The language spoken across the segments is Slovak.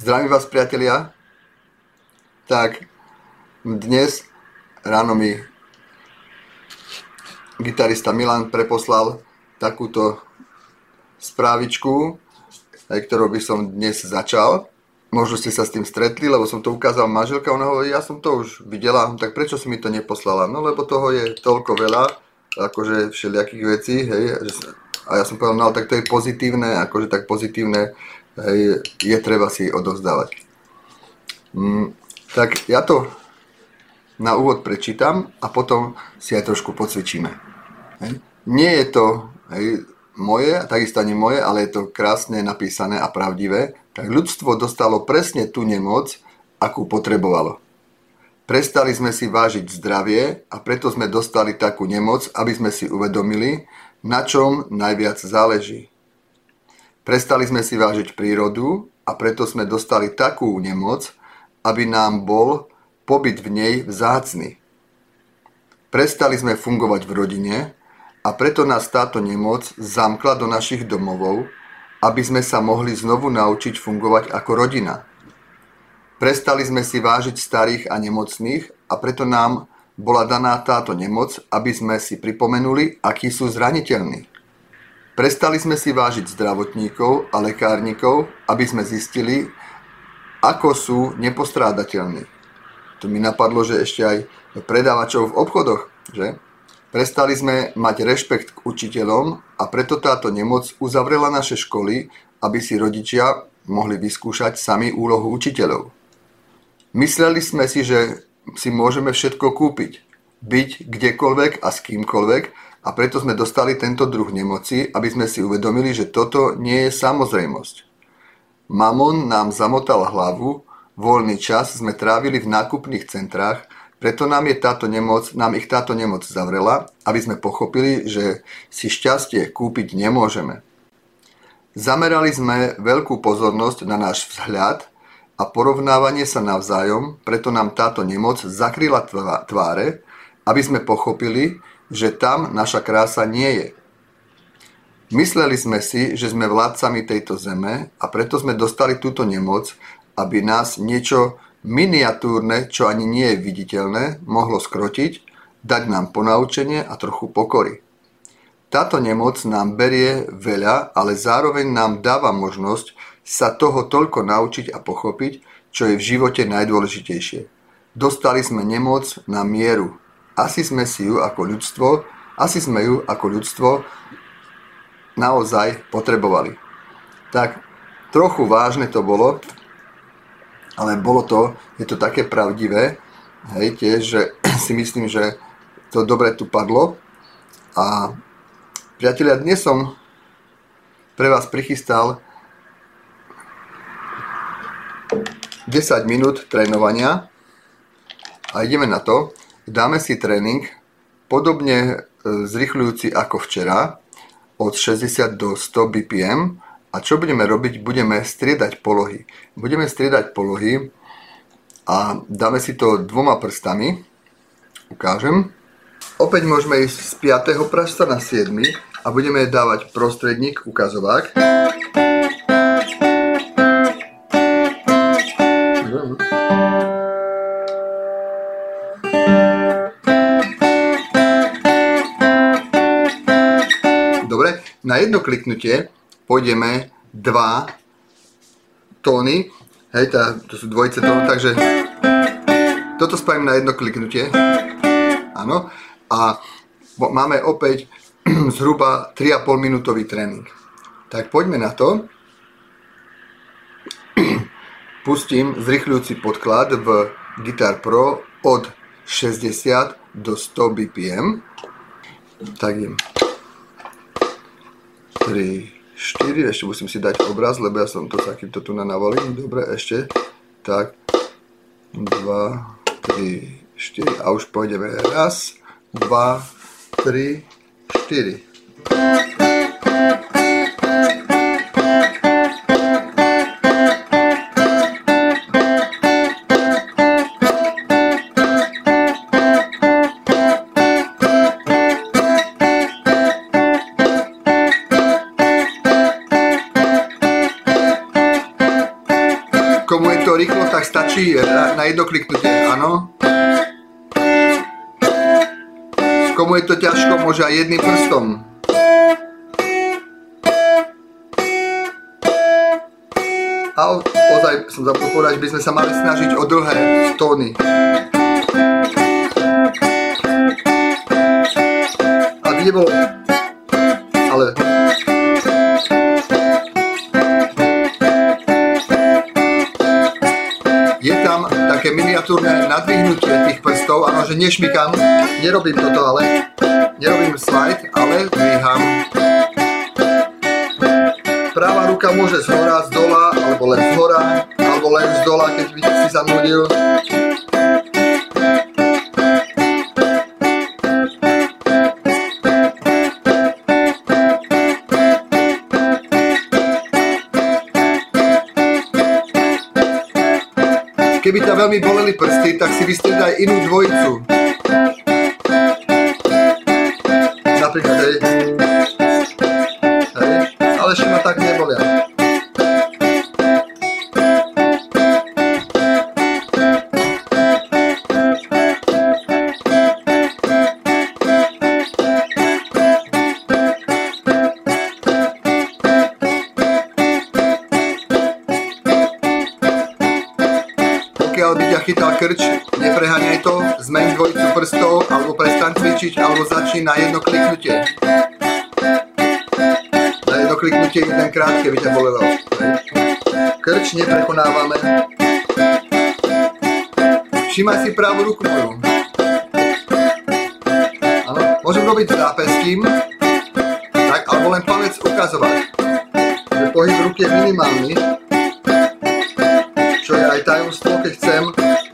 Zdravím vás, priatelia. Tak, dnes ráno mi gitarista Milan preposlal takúto správičku, aj ktorou by som dnes začal. Možno ste sa s tým stretli, lebo som to ukázal manželka, ona hovorí, ja som to už videla, tak prečo si mi to neposlala? No lebo toho je toľko veľa, akože všelijakých vecí, hej, a ja som povedal, no tak to je pozitívne, akože tak pozitívne hej, je treba si odovzdávať. Mm, tak ja to na úvod prečítam a potom si aj trošku pocvičíme. Hej. Nie je to hej, moje, takisto ani moje, ale je to krásne napísané a pravdivé. Tak ľudstvo dostalo presne tú nemoc, akú potrebovalo. Prestali sme si vážiť zdravie a preto sme dostali takú nemoc, aby sme si uvedomili, na čom najviac záleží. Prestali sme si vážiť prírodu a preto sme dostali takú nemoc, aby nám bol pobyt v nej vzácny. Prestali sme fungovať v rodine a preto nás táto nemoc zamkla do našich domovov, aby sme sa mohli znovu naučiť fungovať ako rodina. Prestali sme si vážiť starých a nemocných a preto nám bola daná táto nemoc, aby sme si pripomenuli, akí sú zraniteľní. Prestali sme si vážiť zdravotníkov a lekárnikov, aby sme zistili, ako sú nepostrádateľní. Tu mi napadlo, že ešte aj predávačov v obchodoch, že? Prestali sme mať rešpekt k učiteľom a preto táto nemoc uzavrela naše školy, aby si rodičia mohli vyskúšať sami úlohu učiteľov. Mysleli sme si, že si môžeme všetko kúpiť, byť kdekoľvek a s kýmkoľvek a preto sme dostali tento druh nemoci, aby sme si uvedomili, že toto nie je samozrejmosť. Mamon nám zamotal hlavu, voľný čas sme trávili v nákupných centrách, preto nám, je táto nemoc, nám ich táto nemoc zavrela, aby sme pochopili, že si šťastie kúpiť nemôžeme. Zamerali sme veľkú pozornosť na náš vzhľad a porovnávanie sa navzájom, preto nám táto nemoc zakryla tváre, aby sme pochopili, že tam naša krása nie je. Mysleli sme si, že sme vládcami tejto zeme a preto sme dostali túto nemoc, aby nás niečo miniatúrne, čo ani nie je viditeľné, mohlo skrotiť, dať nám ponaučenie a trochu pokory. Táto nemoc nám berie veľa, ale zároveň nám dáva možnosť sa toho toľko naučiť a pochopiť, čo je v živote najdôležitejšie. Dostali sme nemoc na mieru, asi sme si ju ako ľudstvo, asi sme ju ako ľudstvo naozaj potrebovali. Tak trochu vážne to bolo, ale bolo to, je to také pravdivé, hej, tiež, že si myslím, že to dobre tu padlo. A priatelia, dnes som pre vás prichystal 10 minút trénovania a ideme na to. Dáme si tréning podobne e, zrychľujúci ako včera od 60 do 100 BPM a čo budeme robiť? Budeme striedať polohy. Budeme striedať polohy a dáme si to dvoma prstami. Ukážem. Opäť môžeme ísť z 5. prsta na 7 a budeme dávať prostredník, ukazovák. Na jedno kliknutie pôjdeme dva tóny, hej, tá, to sú dvojice tóny, takže toto spravím na jedno kliknutie, áno, a máme opäť zhruba 3,5 minútový tréning. Tak poďme na to. Pustím zrychľujúci podklad v Guitar Pro od 60 do 100 BPM. Tak idem. 3, 4, ešte musím si dať obraz, lebo ja som to takýmto tu navalil. Dobre, ešte. Tak, 2, 3, 4 a už pôjdeme. Raz, 2, 3, 4. Komu je to ťažko, môže aj jedným prstom. A ozaj som zabudol povedať, by sme sa mali snažiť o dlhé tóny. Aby nebolo... Ale... prstov, áno, že nešmykam, nerobím toto, ale nerobím slide, ale dvíham. Pravá ruka môže z hora, z dola, alebo len z hora, alebo len z dola, keď by si zanudil. Keby ťa veľmi boleli prsty, tak si vystriedaj inú dvojicu. Napríklad, hej, ale ešte ma tak nebolia. Pokiaľ by ťa chytal krč, nepreháňaj to, zmeň dvojicu prstov, alebo prestaň cvičiť, alebo začni na jedno kliknutie kliknutie jeden krát, keby ťa bolelo. Krč neprekonávame. Všímaj si pravú ruku moju. Áno, môžem robiť zápeským, tak, alebo len palec ukazovať. Pohyb ruky je minimálny, čo je aj tajomstvo,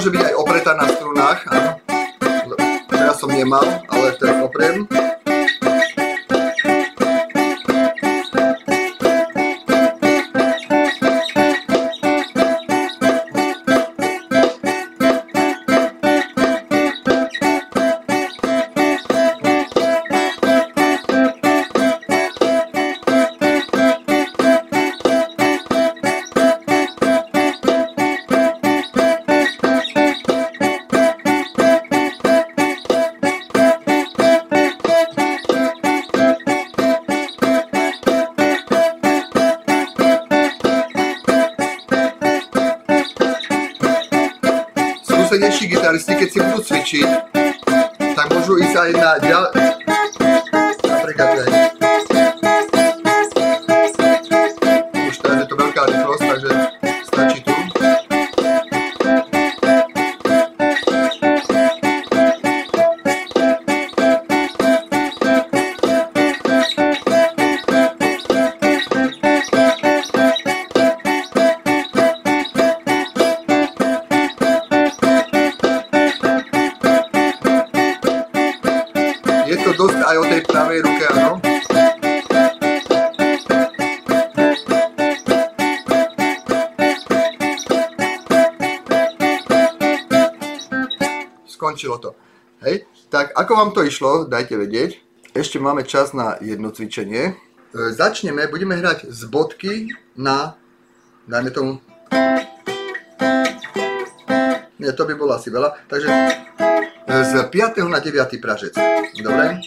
môže byť aj opretá na strunách, áno. Teraz som nemal, ale teraz opriem. Napríklad aj... to dosť aj o tej pravej ruke, áno. Skončilo to. Hej, tak ako vám to išlo, dajte vedieť. Ešte máme čas na jedno cvičenie. E, začneme, budeme hrať z bodky na, dajme tomu, nie, to by bolo asi veľa, takže e, z 5. na 9. pražec. Dobre?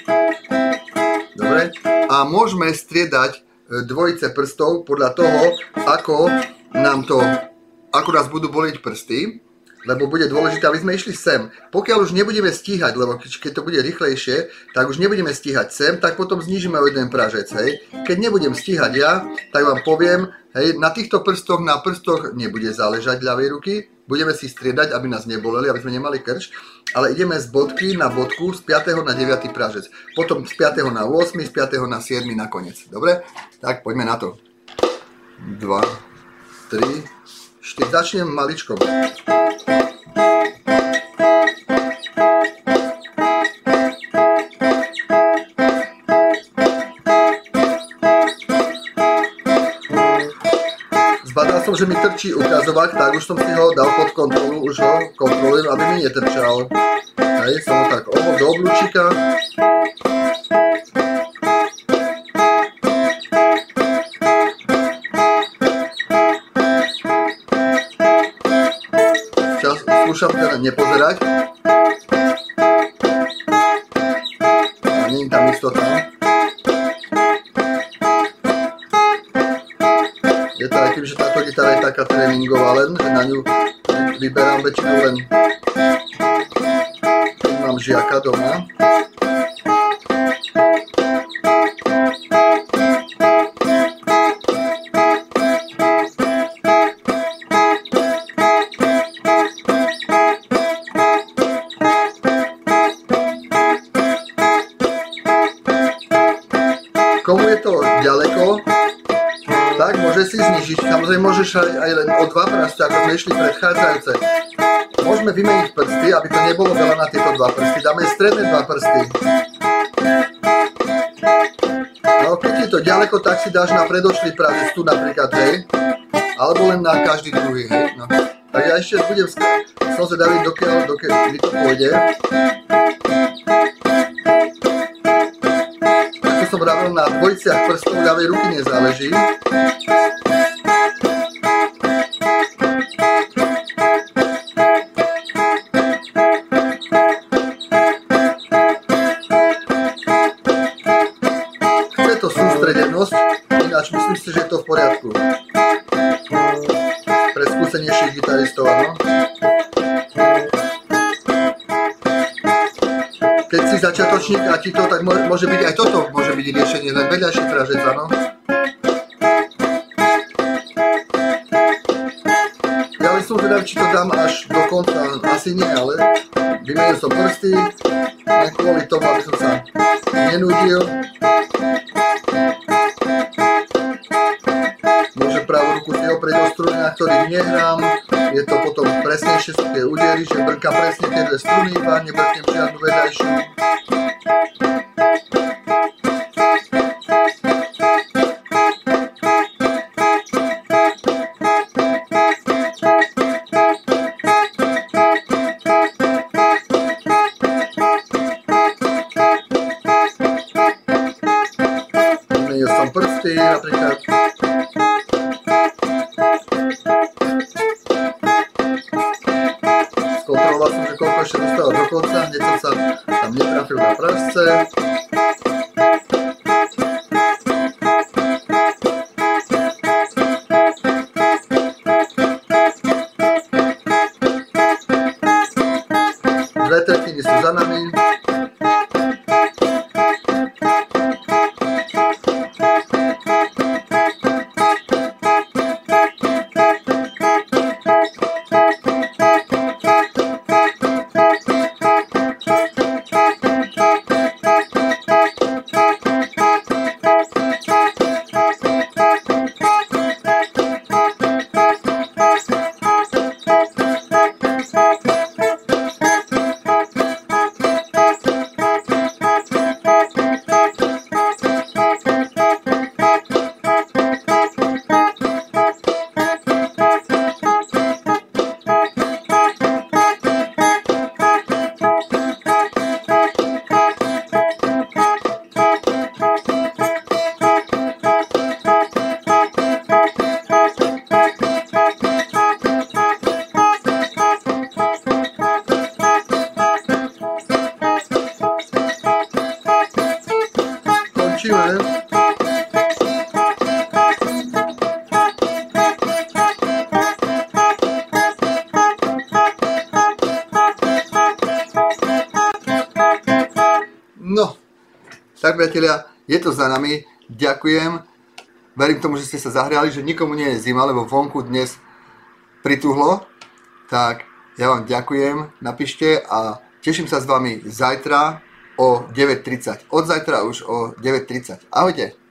Dobre? A môžeme striedať e, dvojice prstov podľa toho, ako nám to, ako nás budú bolieť prsty lebo bude dôležité, aby sme išli sem. Pokiaľ už nebudeme stíhať, lebo keď to bude rýchlejšie, tak už nebudeme stíhať sem, tak potom znížime o jeden pražec, hej. Keď nebudem stíhať ja, tak vám poviem, hej, na týchto prstoch, na prstoch nebude záležať ľavej ruky, budeme si striedať, aby nás neboleli, aby sme nemali krč, ale ideme z bodky na bodku z 5. na 9. pražec. Potom z 5. na 8, z 5. na 7 nakoniec. Dobre? Tak poďme na to. 2, 3, 4, 4. Začnem maličkom. Trčí ukazovák, tak už som si ho dal pod kontrolu, už ho kontrolujem, aby mi netrčal. Hej, som ho tak obol do oblúčika. Čas, skúšam teda nepozerať. Je to aj tým, že táto gitara je taká tréningová len, na ňu vyberám väčšinou len mám žiaka doma. Tak môže si znižiť. Samozrejme môžeš aj, aj len o dva prsty, ako sme išli predchádzajúce. Môžeme vymeniť prsty, aby to nebolo veľa na tieto dva prsty. Dáme stredné dva prsty. No, keď je to ďaleko, tak si dáš na predošlý pravec tu napríklad, hej. Alebo len na každý druhý, hej. No. Tak ja ešte budem, som zvedavý, dokiaľ, dokiaľ mi to pôjde. Ako som vravil, na dvojiciach prstov ľavej ruky nezáleží. Začiatočník a ti to, tak môže byť aj toto, môže byť riešenie, len vedľajší tražec, áno. Ja len som zvedavý, či to dám až do konca, asi nie, ale vymenil som prsty, len kvôli tomu, aby som sa nenudil. Môže pravú ruku si oprieť o struny, na ktorých nehrám. Je to potom presnejšie sú tie údery, že brkám presne tie dve struny, iba nebrknem žiadnu vedľajšiu. Skontroloval som, že koľko ešte dostalo do konca, hneď som sa tam netrafil na pražce. Priatelia, je to za nami. Ďakujem. Verím tomu, že ste sa zahriali, že nikomu nie je zima, lebo vonku dnes prituhlo. Tak ja vám ďakujem, napíšte a teším sa s vami zajtra o 9.30. Od zajtra už o 9.30. Ahojte.